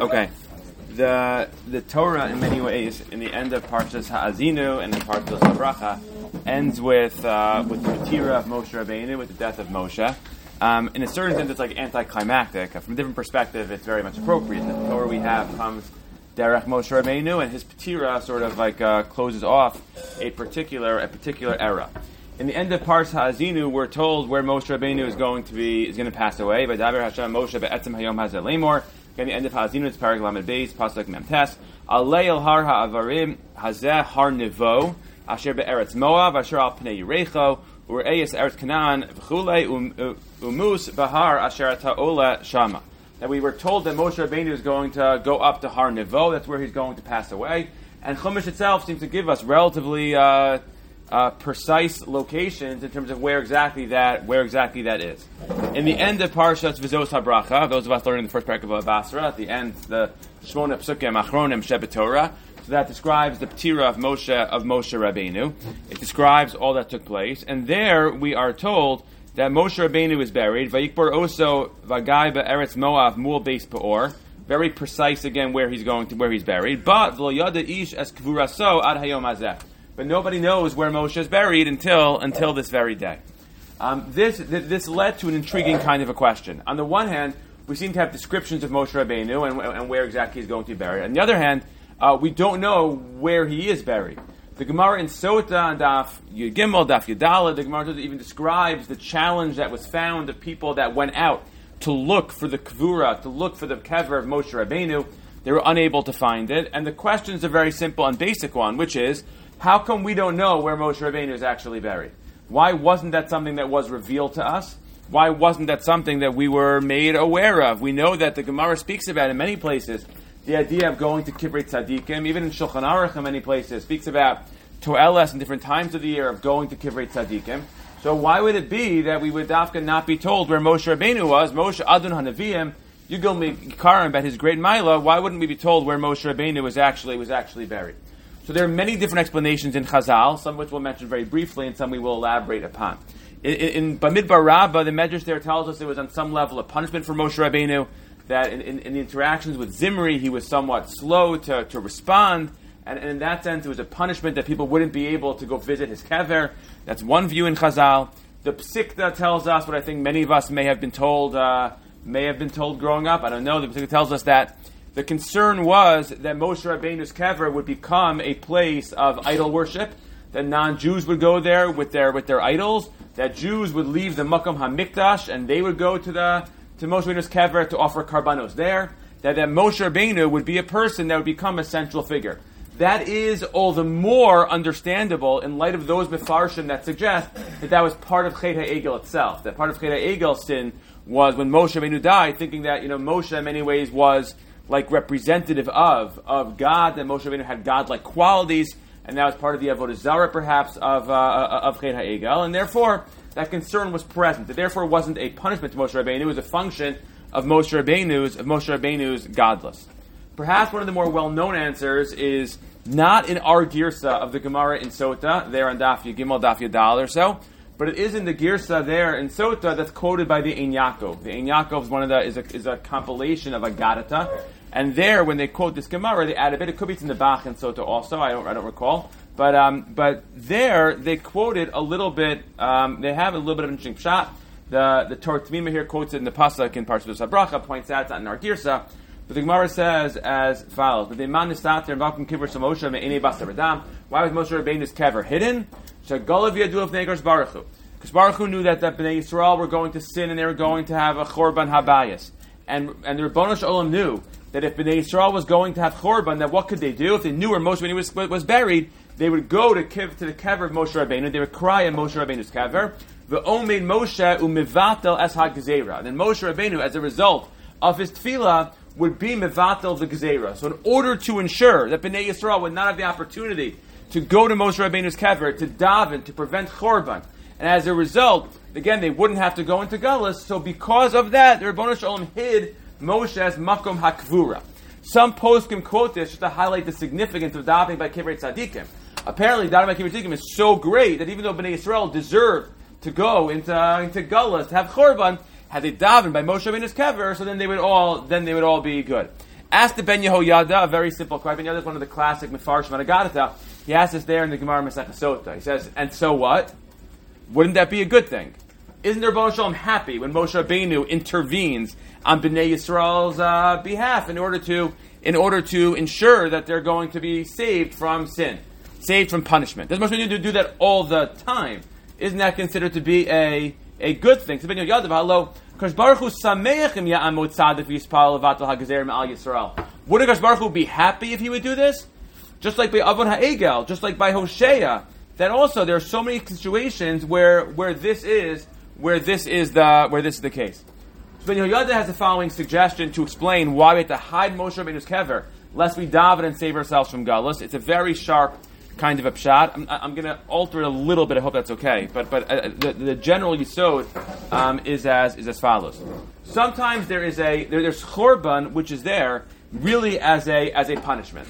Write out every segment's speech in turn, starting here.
Okay. The the Torah, in many ways, in the end of Parshas Ha'azinu and in Parshas Habracha, ends with uh, with the Tira of Moshe Rabbeinu, with the death of Moshe. Um, in a certain sense, it's like anticlimactic. From a different perspective, it's very much appropriate. The Torah we have comes Derech Moshe Rabbeinu, and his Patira sort of like uh, closes off a particular a particular era. In the end of Pars Ha'azinu, we're told where Moshe Rabbeinu is going to be is going to pass away. Vaydaber Hashem Moshe be'etzem hayom hazeh Again, the end of Ha'azinu, it's Parag Lamed Beis, Pasuk Memtes. El har ha'avarim hazeh har nevo, asher be'eretz Moav, asher al pnei Yerecho, u're'eyes eretz Canaan, v'chulei umus bahar asher ta'ola shama. That we were told that Moshe Rabbeinu is going to go up to Har Nevo, that's where he's going to pass away. And Chumash itself seems to give us relatively uh, uh, precise locations in terms of where exactly that where exactly that is. In the end of Parshas Vizos Habracha, those of us learning the first paragraph of Basra, at the end the Shmona Psukim Achronim Shebet Torah, so that describes the Ptira of Moshe of Moshe Rabbeinu. It describes all that took place, and there we are told that Moshe Rabbeinu is buried. Vayikbor Oso Vagai Eretz Moav Mul Beis Peor. Very precise again where he's going to where he's buried. But V'lo Ish Es Kvuraso Ad Hayom Hazeh but nobody knows where Moshe is buried until until this very day. Um, this th- this led to an intriguing kind of a question. On the one hand, we seem to have descriptions of Moshe Rabbeinu and, and where exactly he's going to be buried. On the other hand, uh, we don't know where he is buried. The Gemara in Sota and Daf Yud Daf Yudala, the Gemara even describes the challenge that was found of people that went out to look for the Kvura, to look for the Kever of Moshe Rabbeinu. They were unable to find it. And the question is a very simple and basic one, which is, how come we don't know where Moshe Rabbeinu is actually buried? Why wasn't that something that was revealed to us? Why wasn't that something that we were made aware of? We know that the Gemara speaks about in many places the idea of going to Kivrei Tzadikim, even in Shulchan Aruch in many places, speaks about Toeles in different times of the year of going to Kivrei Tzadikim. So why would it be that we would Dafka not be told where Moshe Rabbeinu was? Moshe Adon Hanavim, Yugil Mikarim about his great Mila. Why wouldn't we be told where Moshe Rabbeinu was actually was actually buried? So there are many different explanations in Chazal, some of which we'll mention very briefly, and some we will elaborate upon. In, in Bamidbar Rabbah, the Medrash there tells us there was on some level a punishment for Moshe Rabbeinu, that in, in, in, the interactions with Zimri, he was somewhat slow to, to respond, and, and, in that sense, it was a punishment that people wouldn't be able to go visit his kever. That's one view in Chazal. The Psikta tells us what I think many of us may have been told, uh, may have been told growing up. I don't know. The Psikta tells us that the concern was that Moshe Rabbeinu's kever would become a place of idol worship, that non-Jews would go there with their with their idols, that Jews would leave the Makam Hamikdash and they would go to the to Moshe Rabbeinu's kever to offer karbanos there. That that Moshe Rabbeinu would be a person that would become a central figure. That is all the more understandable in light of those mifarshim that suggest that that was part of Chet Egel itself. That part of Chet Egel's sin was when Moshe Rabbeinu died, thinking that you know Moshe in many ways was like representative of of God, that Moshe Rabbeinu had God-like qualities, and that was part of the avodah zarah, perhaps, of uh, uh of Chet Ha'egel, and therefore that concern was present. That therefore wasn't a punishment to Moshe Rabbeinu; it was a function of Moshe Rabbeinu's of Moshe Rabbeinu's godless. Perhaps one of the more well-known answers is not in our girsa of the Gemara in Sota, there on Daf Gimel Daf Yadal or so, but it is in the girsa there in Sota that's quoted by the Ein Yaakov. The Ein Yaakov is one of the is a, is a compilation of a Agadata, and there, when they quote this Gemara, they add a bit. It could be it's in the Bach and Sota also. I don't, I don't recall. But, um, but there, they quoted a little bit. Um, they have a little bit of interesting shot. The the Torah Tamima here quotes it in the pasuk in Parshat Sabracha points out that in our Girsa. But the Gemara says as follows: "But the man is sat there and welcome kibbur Moshe me'enei basa Why was Moshe Rabbeinu's kever hidden? Shagolav yadu of baruchu. Because Baruch knew that, that Bnei Yisrael were going to sin and they were going to have a Chorban Habayas. And, and the Ribono Olam knew that if Bnei Yisrael was going to have Chorban, then what could they do? If they knew where Moshe Rabbeinu was, was buried, they would go to, to the kever of Moshe Rabbeinu, they would cry at Moshe Rabbeinu's kever, V'omeid Moshe u'mivatel es ha-gezerah. Then Moshe Rabbeinu, as a result of his tefillah, would be mivatel the gezerah. So in order to ensure that Bnei Yisrael would not have the opportunity to go to Moshe Rabbeinu's kever, to daven, to prevent Chorban, and as a result, again, they wouldn't have to go into Gullus. So because of that, the Ribono Shalom hid Moshe as Makom Hakvura. Some poskim quote this just to highlight the significance of davening by Kivrei Tzadikim. Apparently, davening by Kivrei Tzadikim is so great that even though Bnei Israel deserved to go into, uh, into Gullus, to have Chorban, had they davened by Moshe Rabbeinu's kever, so then they would all then they would all be good. Ask the Ben Yehoyada a very simple question. Ben Yehoyada is one of the classic Mefarshim Anagadata. He asks this there in the Gemara Masech Sota. He says, and so what? Wouldn't that be a good thing? Isn't Rebbe Shalom happy when Moshe Rabbeinu intervenes on Bnei Yisrael's uh, behalf in order to in order to ensure that they're going to be saved from sin, saved from punishment? Does Moshe Rabbeinu do that all the time? Isn't that considered to be a a good thing? Would Akash be happy if he would do this? Just like by Avon Ha'egel, just like by Hosea, that also there are so many situations where where this is where this is the where this is the case. So Ben Yehoyada has the following suggestion to explain why we have to hide Moshe Rabbeinu's kever, lest we daven and save ourselves from galus. It's a very sharp kind of a pshat. I'm, I'm going to alter it a little bit. I hope that's okay. But but uh, the, the, general yisod um, is as is as follows. Sometimes there is a there, there's chorban which is there really as a as a punishment.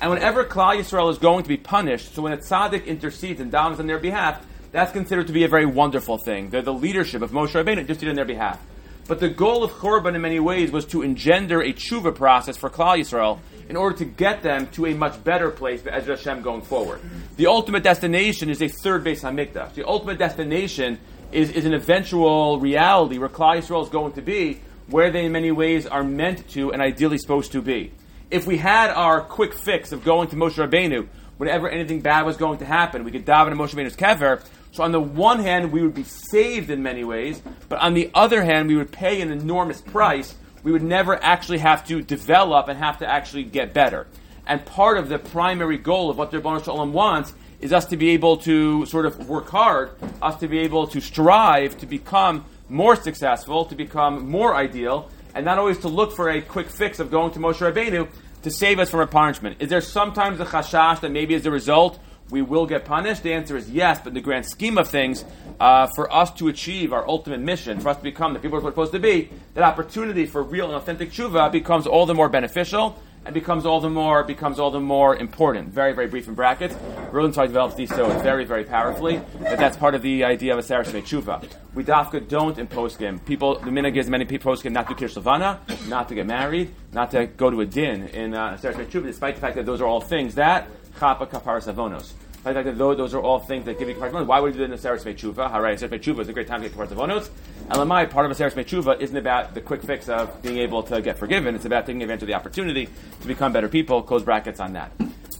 And whenever Klal Yisrael is going to be punished, so when a tzaddik intercedes and davens on their behalf, that's considered to be a very wonderful thing. They're the leadership of Moshe Rabbeinu just on their behalf. But the goal of Churban in many ways was to engender a tshuva process for Klal Yisrael in order to get them to a much better place Ezra Hashem going forward. The ultimate destination is a third Beis Hamikdash. The ultimate destination is, is an eventual reality where Klal Yisrael is going to be where they in many ways are meant to and ideally supposed to be. If we had our quick fix of going to Moshe Rabbeinu whenever anything bad was going to happen, we could dive into Moshe Rabbeinu's kever. So on the one hand, we would be saved in many ways, but on the other hand, we would pay an enormous price. We would never actually have to develop and have to actually get better. And part of the primary goal of what the Rebbeinu Shalom wants is us to be able to sort of work hard, us to be able to strive to become more successful, to become more ideal, and not always to look for a quick fix of going to Moshe Rabbeinu to save us from a punishment. Is there sometimes a chashash that maybe as a result we will get punished? The answer is yes, but in the grand scheme of things, uh, for us to achieve our ultimate mission, for us to become the people we're supposed to be, that opportunity for real and authentic tshuva becomes all the more beneficial and becomes all the more becomes all the more important. Very, very brief in brackets. Rosenthal develops these so very, very powerfully. But that's part of the idea of Aseres Tshuva. We dafka don't impose him. People, the minhag gives many people him not to kiss not to get married, not to go to a din in uh, Aseres Tshuva, despite the fact that those are all things that chapa kapar savonos the fact that those are all things that give you kapar Why would you do the Aseres Tshuva? Harai Aseres Tshuva is a great time to get kapar Zavonos. And Lamai, part of Aseres Tshuva isn't about the quick fix of being able to get forgiven. It's about taking advantage of the opportunity to become better people. Close brackets on that.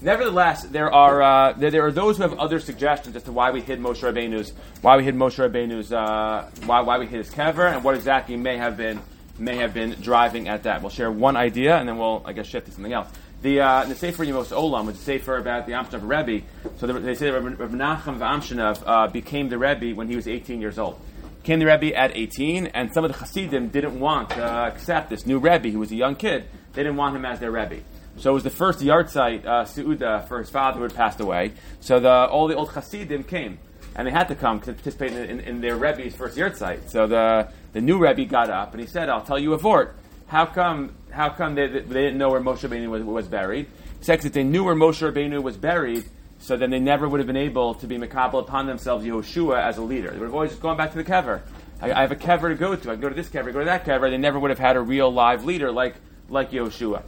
Nevertheless, there are uh, there, there, are those who have other suggestions as to why we hid Moshe Rabbeinu's why we hid Moshe Rabbeinu's uh, why why we hid his kever and what exactly may have been may have been driving at that. We'll share one idea and then we'll I guess shift to something else. The, uh, the Sefer Yemos Olam was a Sefer about the Amshinov Rebbe. So the, they say that Rabbi Nachum Amshinov uh, became the Rebbe when he was 18 years old. Came the Rebbe at 18, and some of the Hasidim didn't want to uh, accept this new Rebbe who was a young kid. They didn't want him as their Rebbe. So it was the first yahrzeit uh, Su'uda for his father who had passed away. So the, all the old Hasidim came. And they had to come to participate in, in, in their Rebbe's first yahrzeit. So the, the new Rebbe got up and he said, I'll tell you a vort. How come how come they, they didn't know where Moshe Rabbeinu was, was buried? Second, if they knew where Moshe Rabbeinu was buried, so then they never would have been able to be makabel upon themselves Yehoshua as a leader. They would have always just gone back to the kever. I, I, have a kever to go to. I can go to this kever, go to that kever. They never would have had a real live leader like like Yehoshua.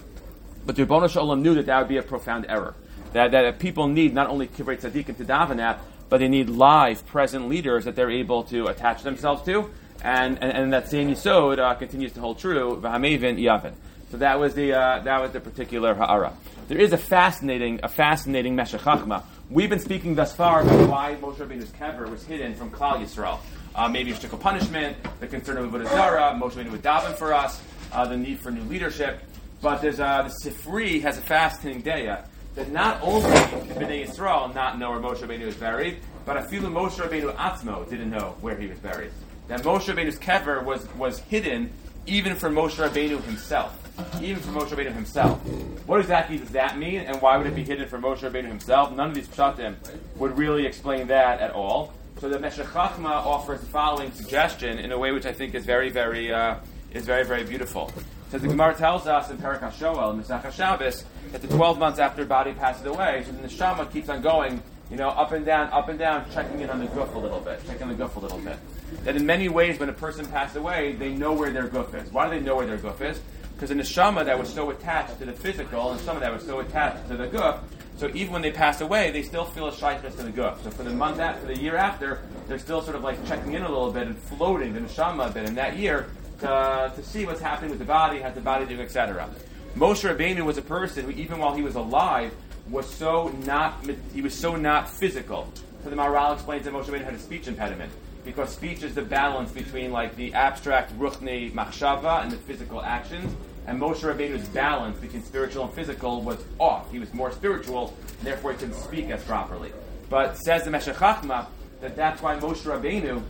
But the Rebbeinu Shalom knew that that would be a profound error. That, that people need not only kivrei tzaddikim to daven at, but they need live, present leaders that they're able to attach themselves to. And, and, and that same yisod uh, continues to hold true. Yavin. So that was the uh, that was the particular ha'ara. There is a fascinating a fascinating Meshech Chachma. We've been speaking thus far about why Moshe Rabbeinu's kever was hidden from Klal Yisrael. Uh, maybe shtickle punishment, the concern of Avodah Zarah, Moshe Rabbeinu would daven for us, uh, the need for new leadership. But there's uh, the Sifri has a fascinating daya that not only did Bnei Yisrael not know where Moshe Rabbeinu was buried, but Afilu Moshe Rabbeinu Atzmo didn't know where he was buried. That Moshe Rabbeinu's kever was was hidden even from Moshe Rabbeinu himself even from Moshe Rabbeinu himself. What exactly does that mean, and why would it be hidden from Moshe Rabbeinu himself? None of these pshatim would really explain that at all. So the Meshech Chachma offers the following suggestion in a way which I think is very, very, uh, is very, very beautiful. So the Gemara tells us in Parak HaShoel, in Mesach Shabbos, that the 12 months after a body passes away, so the neshama keeps on going, you know, up and down, up and down, checking in on the guf a little bit, checking the guf a little bit. That in many ways, when a person passes away, they know where their guf is. Why do they know where their guf is? because the neshama that was so attached to the physical and some of that was so attached to the guf, so even when they pass away, they still feel a shaykhs to the guf. So for the month after, for the year after, they're still sort of like checking in a little bit and floating the neshama a bit in that year to, to see what's happening with the body, how's the body doing, etc. Moshe Rabbeinu was a person who, even while he was alive, was so not he was so not physical. So the Maharal explains that Moshe Rabbeinu had a speech impediment because speech is the balance between like the abstract ruchni machshava and the physical actions. And Moshe Rabbeinu's balance between spiritual and physical was off. He was more spiritual, and therefore he couldn't speak as properly. But says the Meshech Chachma that that's why Moshe Rabbeinu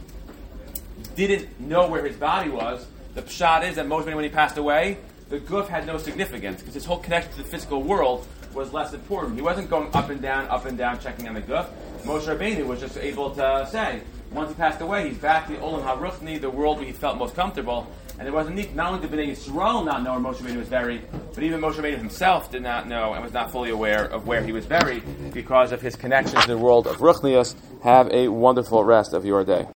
didn't know where his body was. The pshat is that Moshe when he passed away, the guf had no significance because his whole connection to the physical world was less important. He wasn't going up and down, up and down, checking on the guf. Moshe Rabbeinu was just able to say, once he passed away, he's back to the Olam HaRuchni, the world where he felt most comfortable. And there was a need, not only did Bnei Yisrael not know where Moshe Rabbeinu was buried, but even Moshe Rabbeinu himself did not know and was not fully aware of where he was buried because of his connection to the world of Ruchnius. Have a wonderful rest of your day.